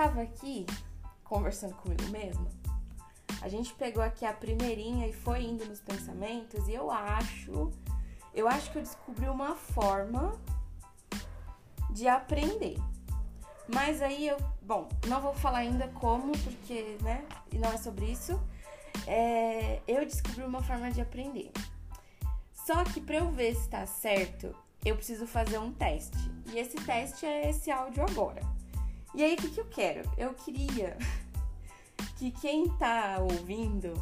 tava aqui conversando comigo mesma. A gente pegou aqui a primeirinha e foi indo nos pensamentos e eu acho, eu acho que eu descobri uma forma de aprender. Mas aí eu, bom, não vou falar ainda como, porque, né, e não é sobre isso. É, eu descobri uma forma de aprender. Só que para eu ver se tá certo, eu preciso fazer um teste. E esse teste é esse áudio agora. E aí, o que, que eu quero? Eu queria que quem tá ouvindo,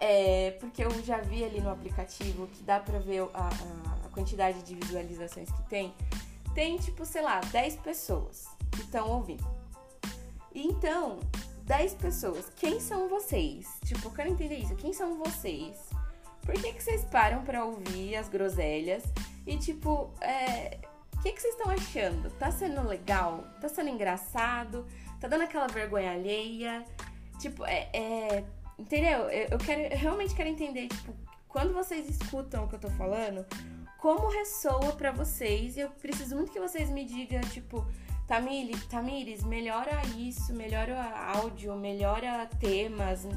é, porque eu já vi ali no aplicativo que dá pra ver a, a, quantidade de visualizações que tem, tem tipo, sei lá, 10 pessoas que estão ouvindo. Então, 10 pessoas, quem são vocês? Tipo, eu quero entender isso. Quem são vocês? Por que, que vocês param pra ouvir as groselhas? E, tipo, é, o que, que vocês estão achando? Tá sendo legal? Tá sendo engraçado? Tá dando aquela vergonha alheia? Tipo, é. é entendeu? Eu, quero, eu realmente quero entender, tipo, quando vocês escutam o que eu tô falando, como ressoa para vocês. E eu preciso muito que vocês me digam, tipo, Tamires, Tamires, melhora isso, melhora áudio, melhora temas,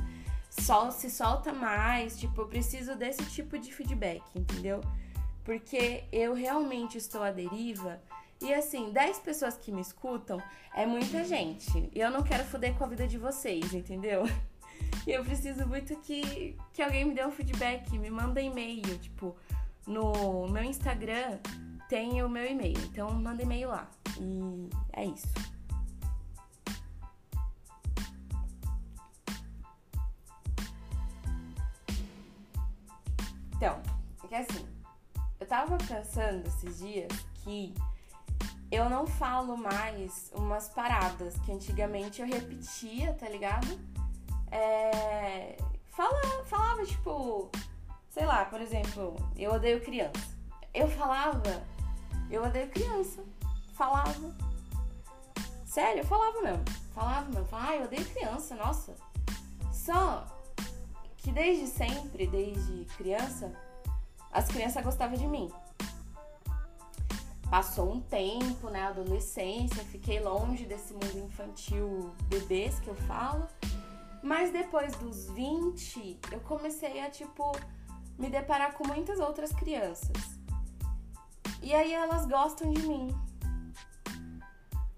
sol, se solta mais. Tipo, eu preciso desse tipo de feedback, entendeu? Porque eu realmente estou à deriva. E assim, 10 pessoas que me escutam é muita gente. E eu não quero foder com a vida de vocês, entendeu? E eu preciso muito que, que alguém me dê um feedback, me manda e-mail. Tipo, no meu Instagram tem o meu e-mail. Então manda e-mail lá. E é isso. Então, é assim, eu tava pensando esses dias que eu não falo mais umas paradas que antigamente eu repetia, tá ligado? É, fala, falava, tipo, sei lá, por exemplo, eu odeio criança. Eu falava, eu odeio criança. Falava. Sério, eu falava mesmo. Falava mesmo. Falava, ah, eu odeio criança, nossa. Só que desde sempre, desde criança, as crianças gostavam de mim. Passou um tempo, né, adolescência, fiquei longe desse mundo infantil bebês que eu falo. Mas depois dos 20, eu comecei a, tipo, me deparar com muitas outras crianças. E aí elas gostam de mim.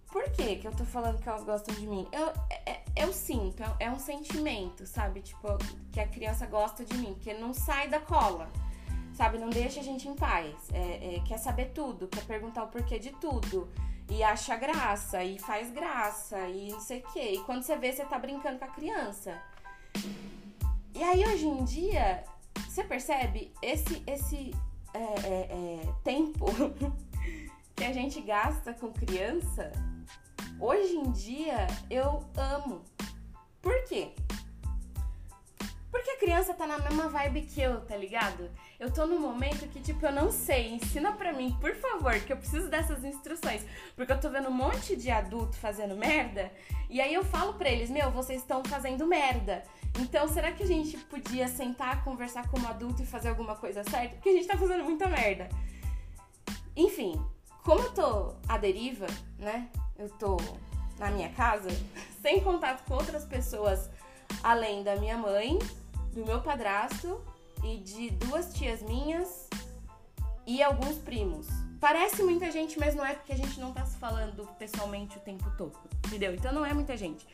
Por que que eu tô falando que elas gostam de mim? Eu, é, é eu sinto, é um sentimento, sabe? Tipo, que a criança gosta de mim, que não sai da cola sabe? Não deixa a gente em paz. É, é, quer saber tudo, quer perguntar o porquê de tudo. E acha graça, e faz graça, e não sei o quê. E quando você vê, você tá brincando com a criança. E aí, hoje em dia, você percebe esse, esse é, é, é tempo que a gente gasta com criança? Hoje em dia, eu amo. Por quê? Porque a criança tá na mesma vibe que eu, tá ligado? Eu tô num momento que, tipo, eu não sei, ensina pra mim, por favor, que eu preciso dessas instruções. Porque eu tô vendo um monte de adulto fazendo merda, e aí eu falo pra eles, meu, vocês estão fazendo merda. Então, será que a gente podia sentar, conversar como adulto e fazer alguma coisa certa? Porque a gente tá fazendo muita merda. Enfim, como eu tô à deriva, né? Eu tô na minha casa, sem contato com outras pessoas além da minha mãe, do meu padrasto e de duas tias minhas e alguns primos. Parece muita gente, mas não é porque a gente não tá se falando pessoalmente o tempo todo, entendeu? Então não é muita gente.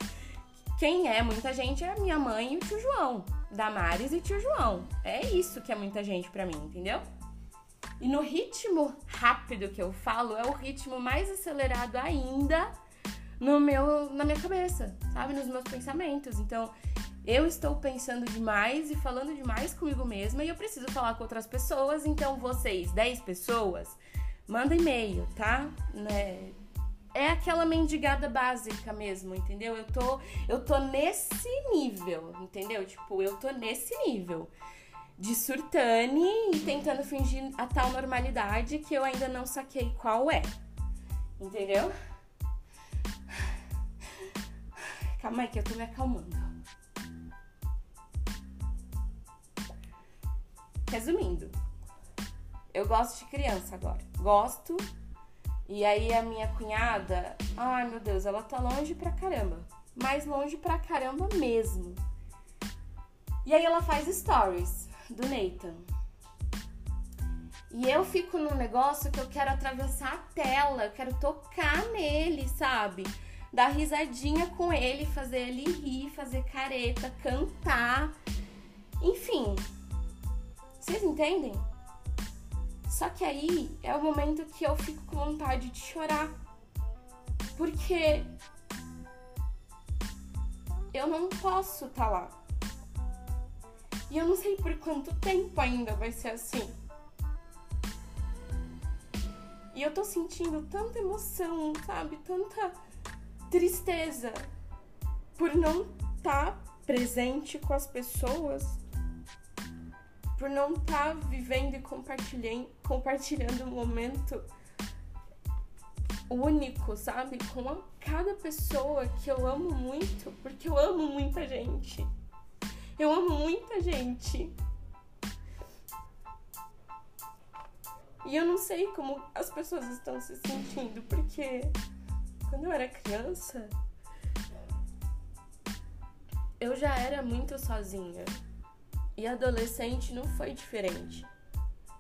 Quem é muita gente é minha mãe e o tio João, Damares e tio João. É isso que é muita gente para mim, entendeu? E no ritmo rápido que eu falo, é o ritmo mais acelerado ainda no meu, na minha cabeça, sabe? Nos meus pensamentos. Então, eu estou pensando demais e falando demais comigo mesma e eu preciso falar com outras pessoas. Então, vocês, 10 pessoas, manda e-mail, tá? Né? É aquela mendigada básica mesmo, entendeu? Eu tô, eu tô nesse nível, entendeu? Tipo, eu tô nesse nível de surtane e tentando fingir a tal normalidade que eu ainda não saquei qual é. Entendeu? Calma aí que eu tô me acalmando. Resumindo, eu gosto de criança agora. Gosto E aí a minha cunhada, ai meu Deus, ela tá longe pra caramba. Mais longe pra caramba mesmo. E aí ela faz stories do Nathan. E eu fico num negócio que eu quero atravessar a tela, eu quero tocar nele, sabe? Dar risadinha com ele, fazer ele rir, fazer careta, cantar. Enfim. Vocês entendem? Só que aí é o momento que eu fico com vontade de chorar. Porque eu não posso estar tá lá. E eu não sei por quanto tempo ainda vai ser assim. E eu tô sentindo tanta emoção, sabe? Tanta tristeza por não estar tá presente com as pessoas, por não estar tá vivendo e compartilhando, um momento único, sabe? Com a, cada pessoa que eu amo muito, porque eu amo muita gente. Eu amo muita gente. E eu não sei como as pessoas estão se sentindo, porque quando eu era criança, eu já era muito sozinha. E adolescente não foi diferente.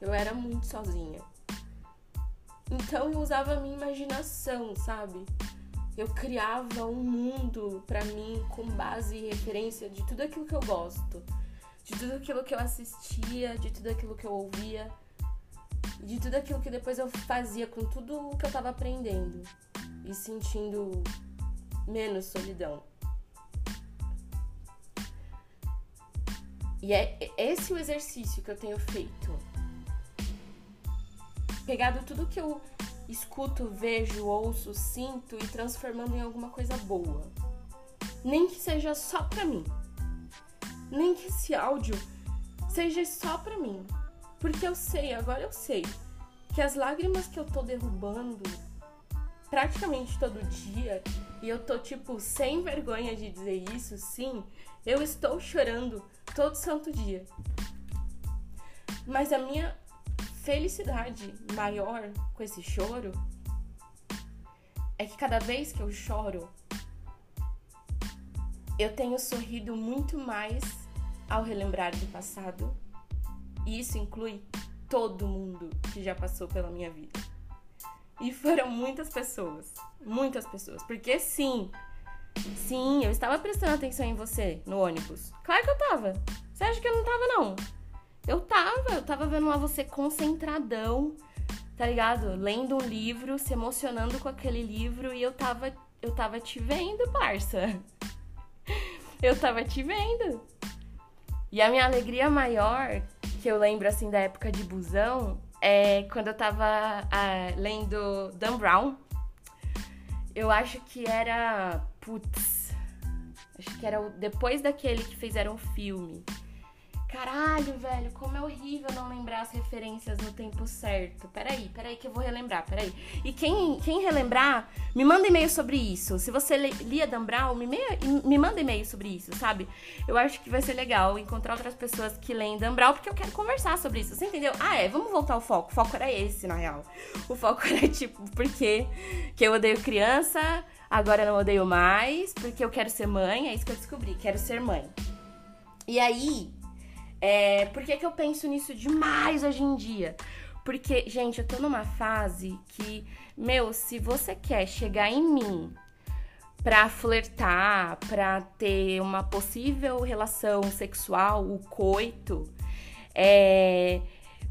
Eu era muito sozinha. Então eu usava a minha imaginação, sabe? Eu criava um mundo para mim com base e referência de tudo aquilo que eu gosto, de tudo aquilo que eu assistia, de tudo aquilo que eu ouvia de tudo aquilo que depois eu fazia com tudo o que eu tava aprendendo e sentindo menos solidão. E é esse o exercício que eu tenho feito. Pegado tudo que eu escuto, vejo, ouço, sinto e transformando em alguma coisa boa. Nem que seja só pra mim. Nem que esse áudio seja só pra mim. Porque eu sei, agora eu sei, que as lágrimas que eu tô derrubando praticamente todo dia, e eu tô tipo sem vergonha de dizer isso, sim, eu estou chorando todo santo dia. Mas a minha felicidade maior com esse choro é que cada vez que eu choro, eu tenho sorrido muito mais ao relembrar do passado e isso inclui todo mundo que já passou pela minha vida. E foram muitas pessoas. Muitas pessoas. Porque sim, sim, eu estava prestando atenção em você no ônibus. Claro que eu tava. Você acha que eu não tava, não? Eu tava, eu tava vendo lá você concentradão, tá ligado? Lendo um livro, se emocionando com aquele livro e eu tava, eu tava te vendo, parça. Eu tava te vendo. E a minha alegria maior que eu lembro, assim, da época de busão, é quando eu tava ah, lendo Dan Brown. Eu acho que era. Putz. Acho que era depois daquele que fizeram o filme. Caralho, velho, como é horrível não lembrar as referências no tempo certo. Peraí, peraí que eu vou relembrar, peraí. E quem, quem relembrar, me manda e-mail sobre isso. Se você lia Dan Brown, me, me manda e-mail sobre isso, sabe? Eu acho que vai ser legal encontrar outras pessoas que leem Dan Brown, porque eu quero conversar sobre isso. Você entendeu? Ah, é, vamos voltar ao foco. O foco era esse, na real. O foco era tipo, porque que eu odeio criança, agora não odeio mais, porque eu quero ser mãe, é isso que eu descobri, quero ser mãe. E aí, é, por que, que eu penso nisso demais hoje em dia? Porque, gente, eu tô numa fase que, meu, se você quer chegar em mim pra flertar, pra ter uma possível relação sexual, o coito, é,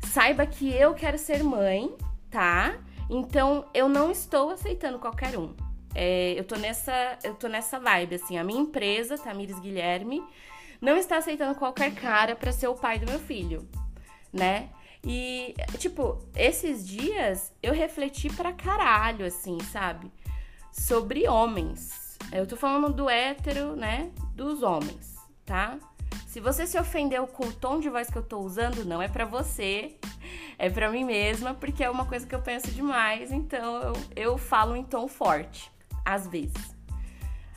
saiba que eu quero ser mãe, tá? Então eu não estou aceitando qualquer um. É, eu tô nessa, eu tô nessa vibe, assim, a minha empresa, Tamires Guilherme, não está aceitando qualquer cara para ser o pai do meu filho, né? E, tipo, esses dias eu refleti pra caralho, assim, sabe? Sobre homens. Eu tô falando do hétero, né? Dos homens, tá? Se você se ofendeu com o tom de voz que eu tô usando, não é para você, é para mim mesma, porque é uma coisa que eu penso demais, então eu, eu falo em tom forte, às vezes.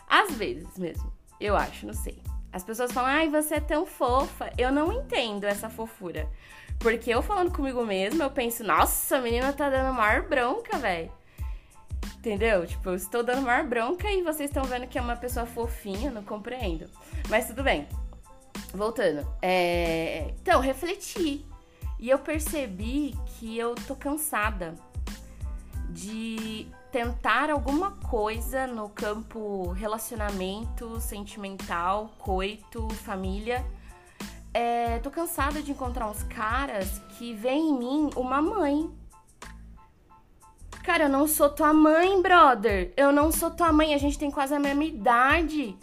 Às vezes mesmo, eu acho, não sei. As pessoas falam, ai, você é tão fofa. Eu não entendo essa fofura. Porque eu falando comigo mesma, eu penso, nossa, a menina tá dando maior bronca, velho. Entendeu? Tipo, eu estou dando maior bronca e vocês estão vendo que é uma pessoa fofinha, não compreendo. Mas tudo bem. Voltando. É... Então, refleti. E eu percebi que eu tô cansada de tentar alguma coisa no campo relacionamento, sentimental, coito, família. É, tô cansada de encontrar uns caras que veem em mim uma mãe. Cara, eu não sou tua mãe, brother. Eu não sou tua mãe. A gente tem quase a mesma idade.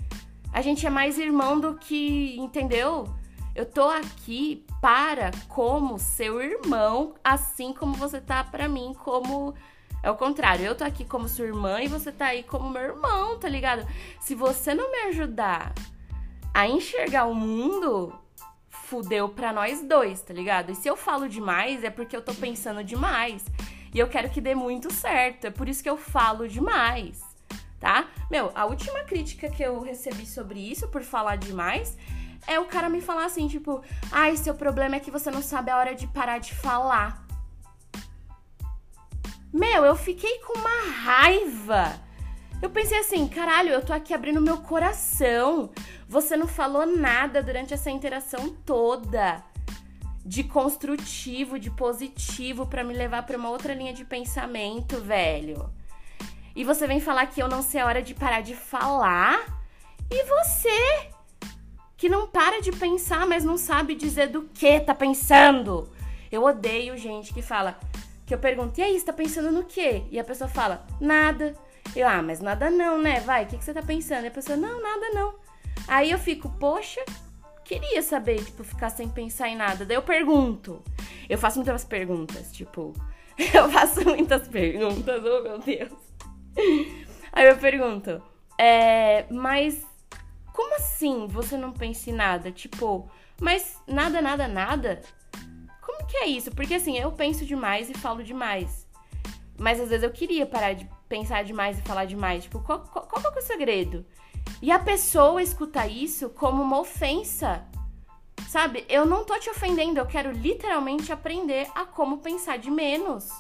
A gente é mais irmão do que. Entendeu? Eu tô aqui para como seu irmão, assim como você tá para mim como é o contrário, eu tô aqui como sua irmã e você tá aí como meu irmão, tá ligado? Se você não me ajudar a enxergar o mundo, fudeu pra nós dois, tá ligado? E se eu falo demais, é porque eu tô pensando demais. E eu quero que dê muito certo. É por isso que eu falo demais, tá? Meu, a última crítica que eu recebi sobre isso, por falar demais, é o cara me falar assim, tipo, ai, seu problema é que você não sabe a hora de parar de falar. Meu, eu fiquei com uma raiva. Eu pensei assim, caralho, eu tô aqui abrindo meu coração. Você não falou nada durante essa interação toda de construtivo, de positivo para me levar para uma outra linha de pensamento, velho. E você vem falar que eu não sei a hora de parar de falar? E você que não para de pensar, mas não sabe dizer do que tá pensando? Eu odeio gente que fala: que eu pergunto, e aí, você tá pensando no quê? E a pessoa fala, nada. Eu, ah, mas nada não, né? Vai, o que, que você tá pensando? E a pessoa, não, nada não. Aí eu fico, poxa, queria saber, tipo, ficar sem pensar em nada. Daí eu pergunto. Eu faço muitas perguntas, tipo, eu faço muitas perguntas, oh meu Deus. Aí eu pergunto, é, mas como assim você não pensa em nada? Tipo, mas nada, nada, nada? Que é isso? Porque assim, eu penso demais e falo demais. Mas às vezes eu queria parar de pensar demais e falar demais. Tipo, qual, qual, qual é o segredo? E a pessoa escuta isso como uma ofensa. Sabe? Eu não tô te ofendendo, eu quero literalmente aprender a como pensar de menos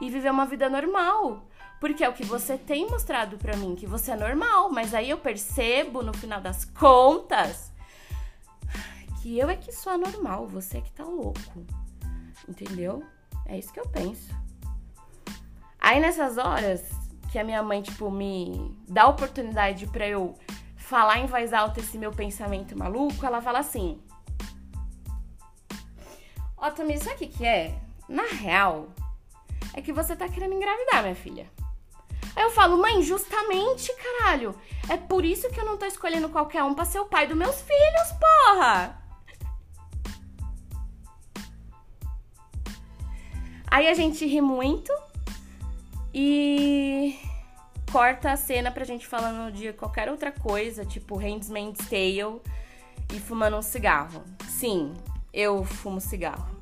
e viver uma vida normal. Porque é o que você tem mostrado para mim, que você é normal, mas aí eu percebo no final das contas que eu é que sou anormal, você é que tá louco. Entendeu? É isso que eu penso. Aí nessas horas que a minha mãe, tipo, me dá a oportunidade para eu falar em voz alta esse meu pensamento maluco, ela fala assim: Ó, oh, Tamir, sabe o que, que é? Na real, é que você tá querendo engravidar, minha filha. Aí eu falo, mãe, justamente, caralho. É por isso que eu não tô escolhendo qualquer um pra ser o pai dos meus filhos, porra! Aí a gente ri muito e corta a cena pra gente falando de qualquer outra coisa, tipo Handmaid's Tale e fumando um cigarro. Sim, eu fumo cigarro.